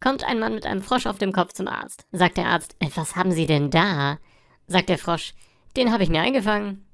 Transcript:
kommt ein Mann mit einem Frosch auf dem Kopf zum Arzt. Sagt der Arzt, äh, was haben Sie denn da? Sagt der Frosch, den habe ich mir eingefangen.